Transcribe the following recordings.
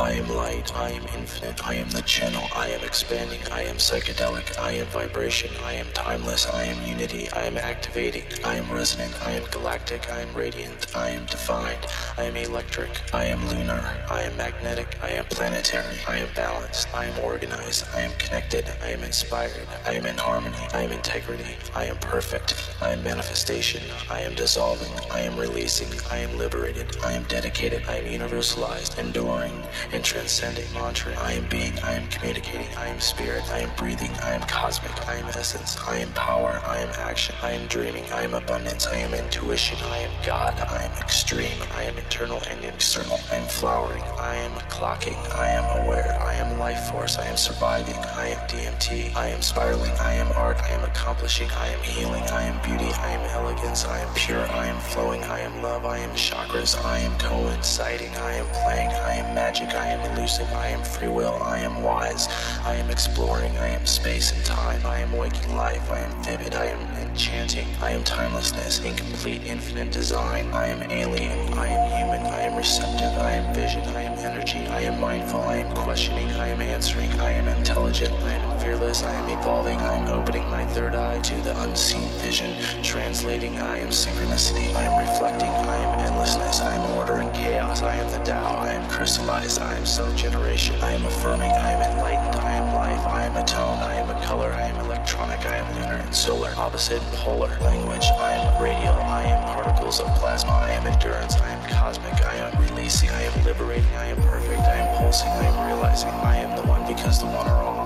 I am light, I am infinite, I am the channel, I am expanding, I am psychedelic, I am vibration, I am timeless, I am unity, I am activating, I am resonant, I am galactic, I am radiant, I am defined, I am electric, I am lunar, I am magnetic, I am planetary, I am balanced, I am organized, I am connected, I am inspired, I am in harmony, I am integrity, I am perfect, I am manifestation, I am dissolving, I am releasing, I am liberated, I am dedicated, I am universalized, enduring, and transcending mantra. I am being, I am communicating, I am spirit, I am breathing, I am cosmic, I am essence, I am power, I am action, I am dreaming, I am abundance, I am intuition, I am God, I am extreme, I am internal and external, I am flowering, I am clocking, I am aware, I am life force, I am surviving, I am DMT, I am spiraling, I am art, I am accomplishing, I am healing, I am beauty, I am elegance, I am pure, I am flowing, I am love, I am chakras, I am coinciding, I am playing, I am magic, I am elusive, I am free will, I am wise, I am exploring, I am space and time, I am waking life, I am vivid, I am enchanting, I am timelessness, incomplete, infinite design, I am alien, I am human, I am receptive, I am vision, I am energy, I am mindful, I am questioning, I am answering, I am intelligent, I am fearless, I am evolving, I am opening my third eye to the unseen vision, translating, I am synchronicity, I am reflecting, I am endlessness, I am order and chaos, I am the Tao, I am crystallized, I am self generation, I am affirming, I am enlightened, I am life, I am a tone, I am a color, I am electronic, I am lunar and solar, opposite polar language, I am radial, I am particles of plasma, I am endurance, I am cosmic, I am releasing, I am liberating, I am perfect, I am pulsing, I am realizing, I am the one because the one are all,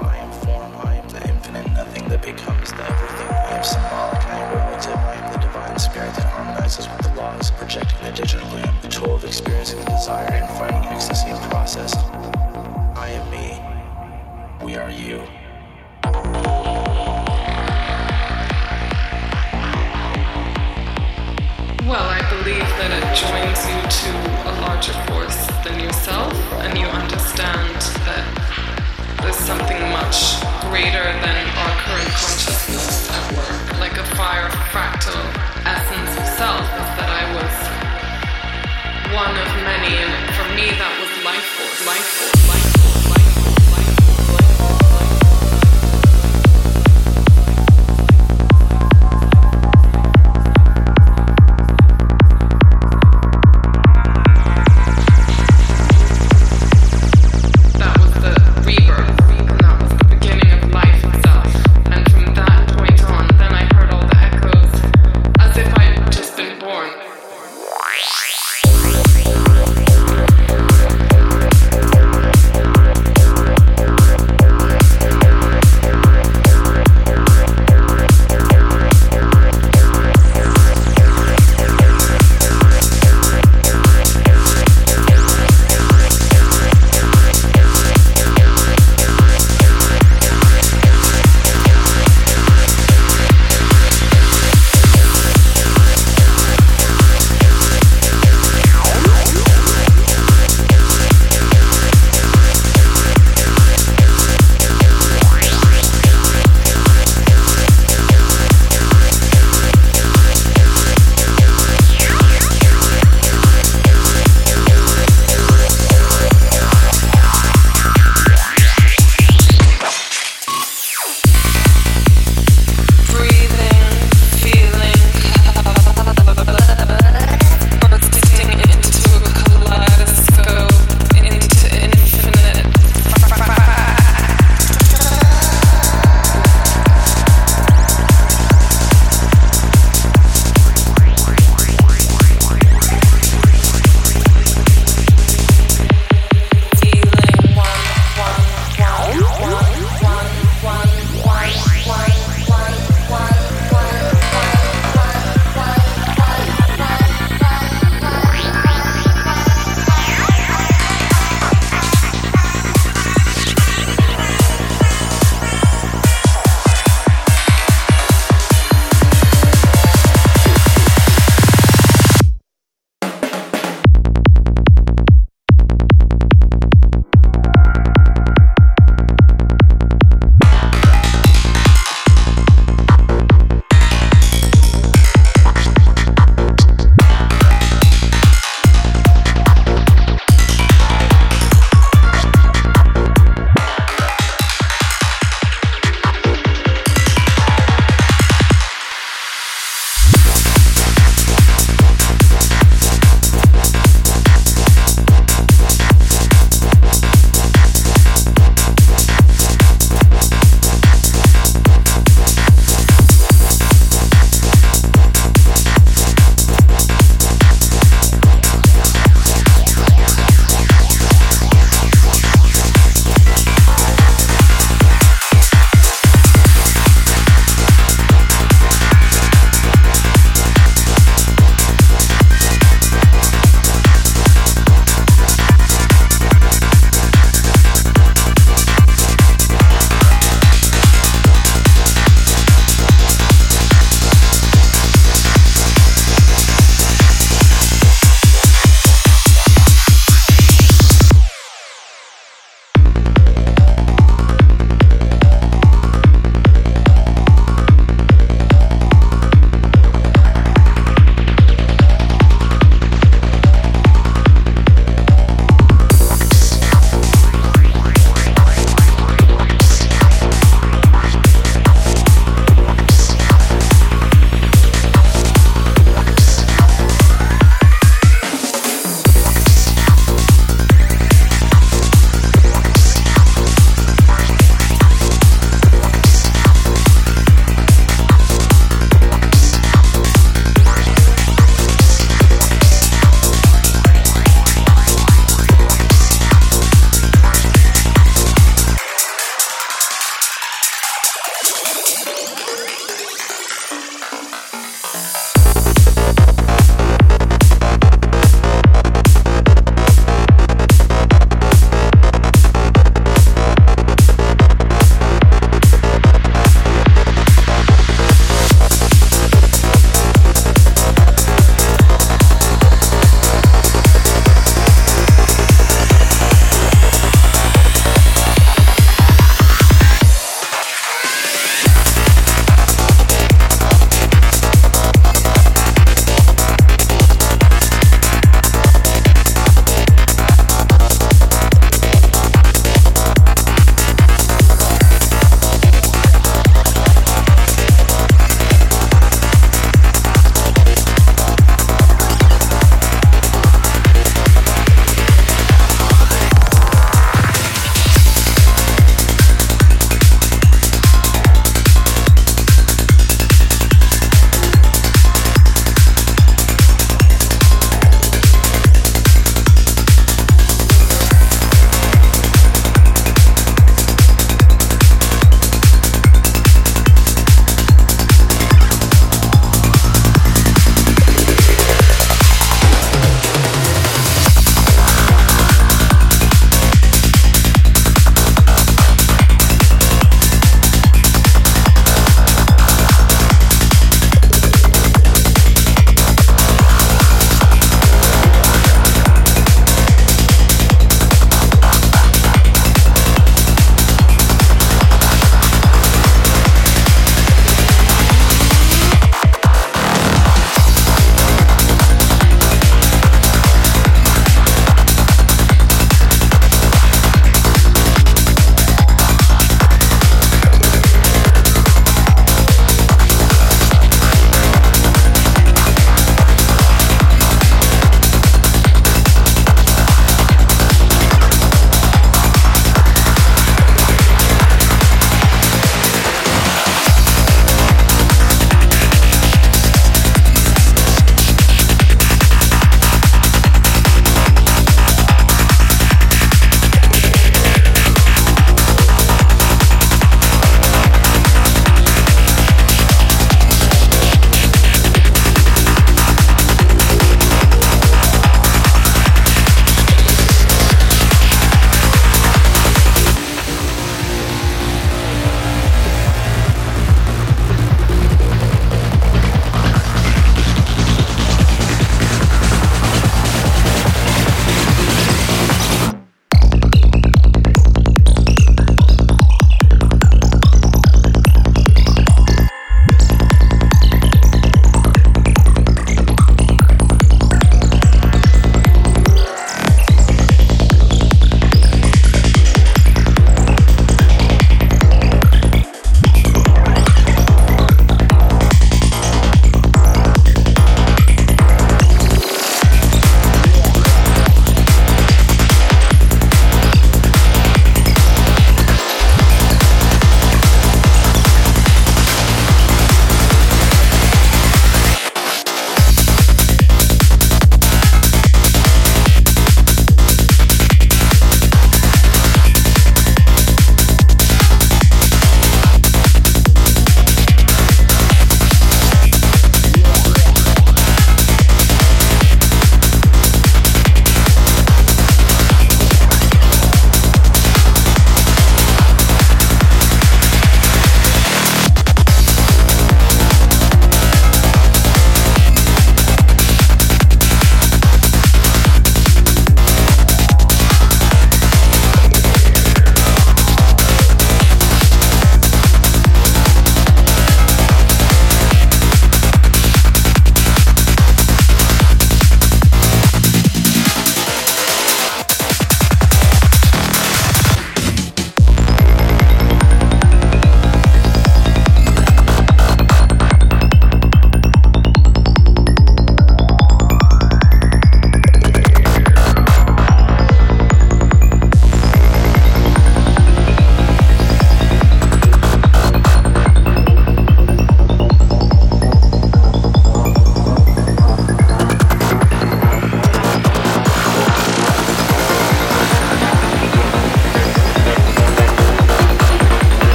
nothing that becomes the everything, I am symbolic, I am relative, I am the divine spirit that harmonizes with the laws, projecting the digital lamp, the tool of experiencing the desire and finding ecstasy in process. I am me. We are you. Well, I believe that it joins you to a larger force than yourself, and you understand that there's something much greater than our current consciousness at work. Like a fire fractal essence of self is that I was one of many, and for me that was life force, life force, life force, life force.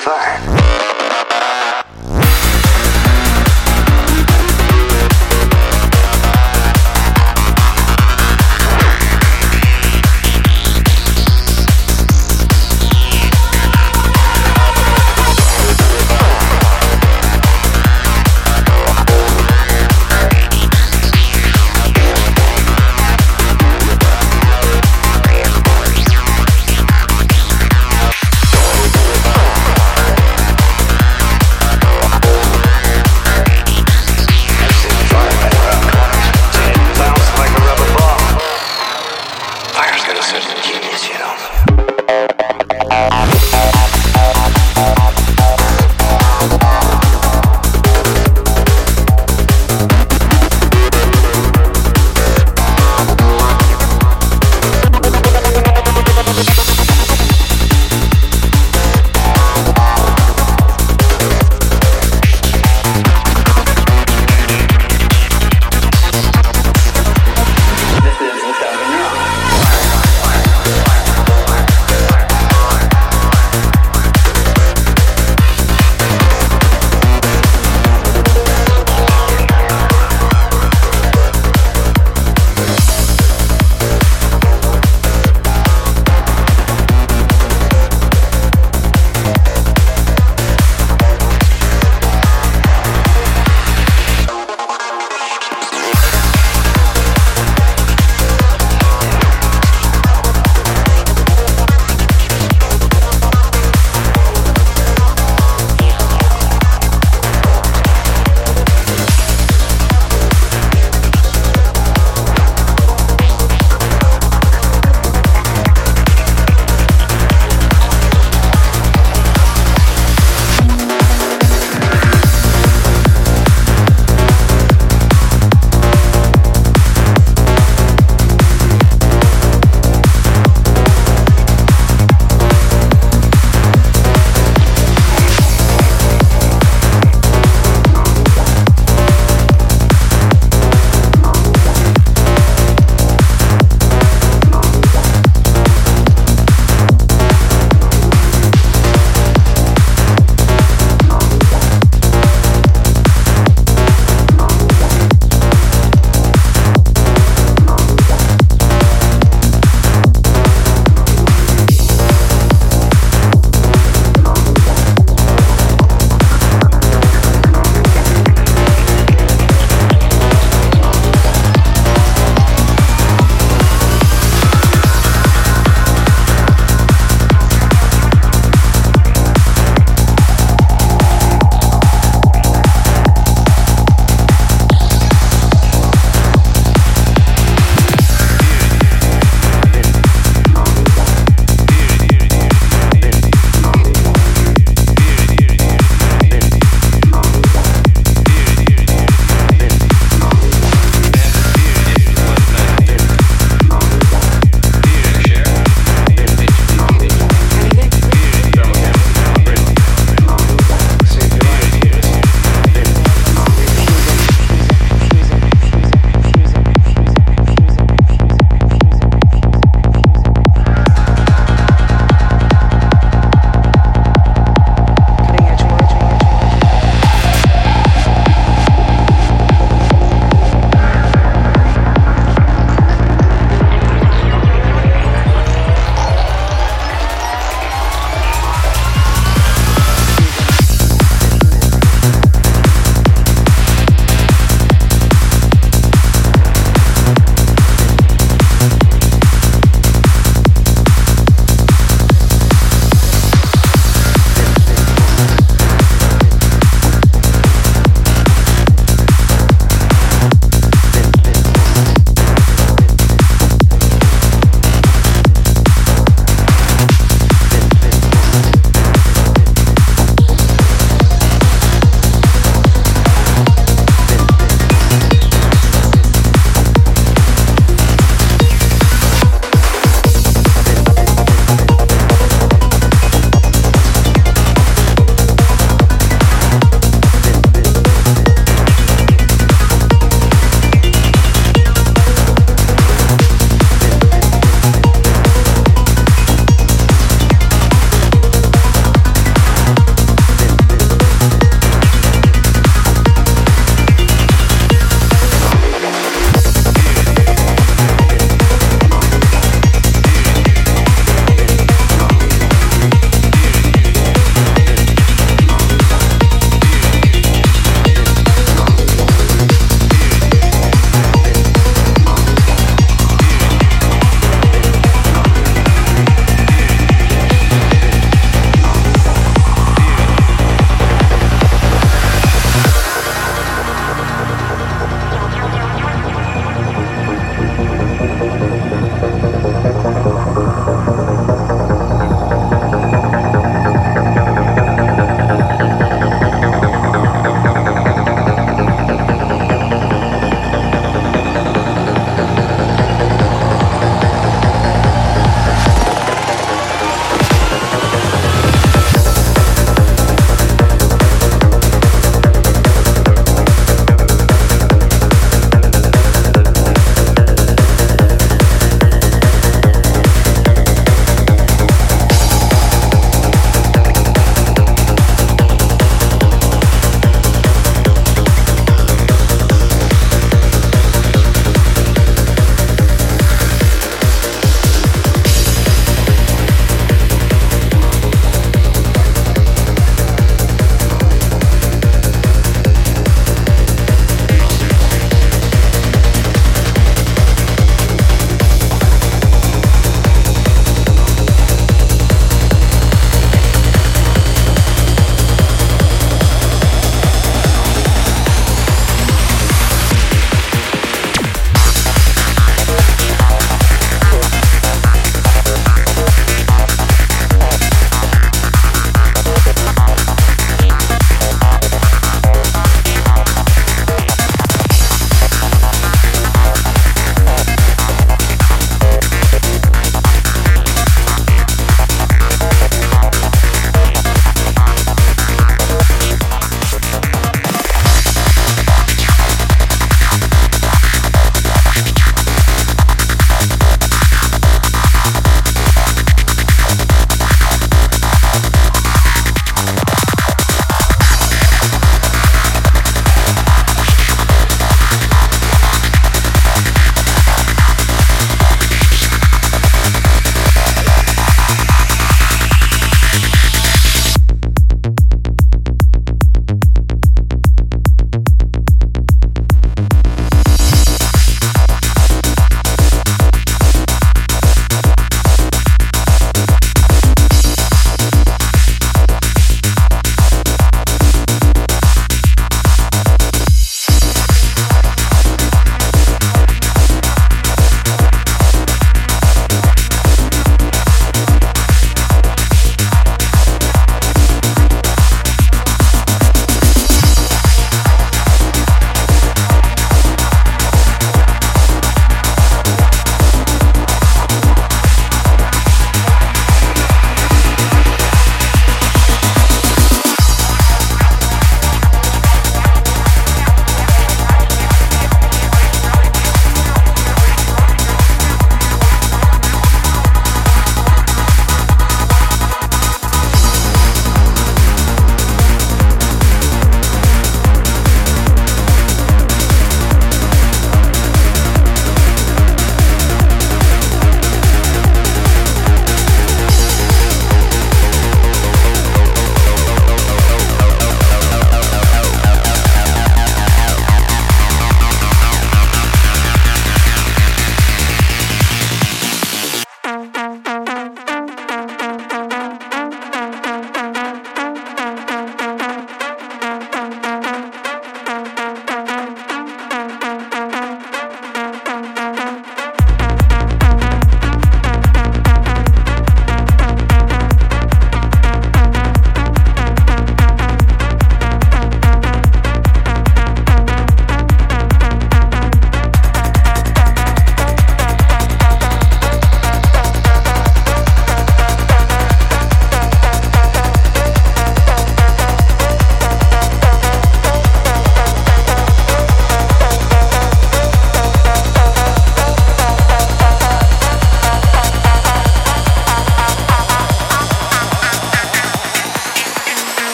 Fine.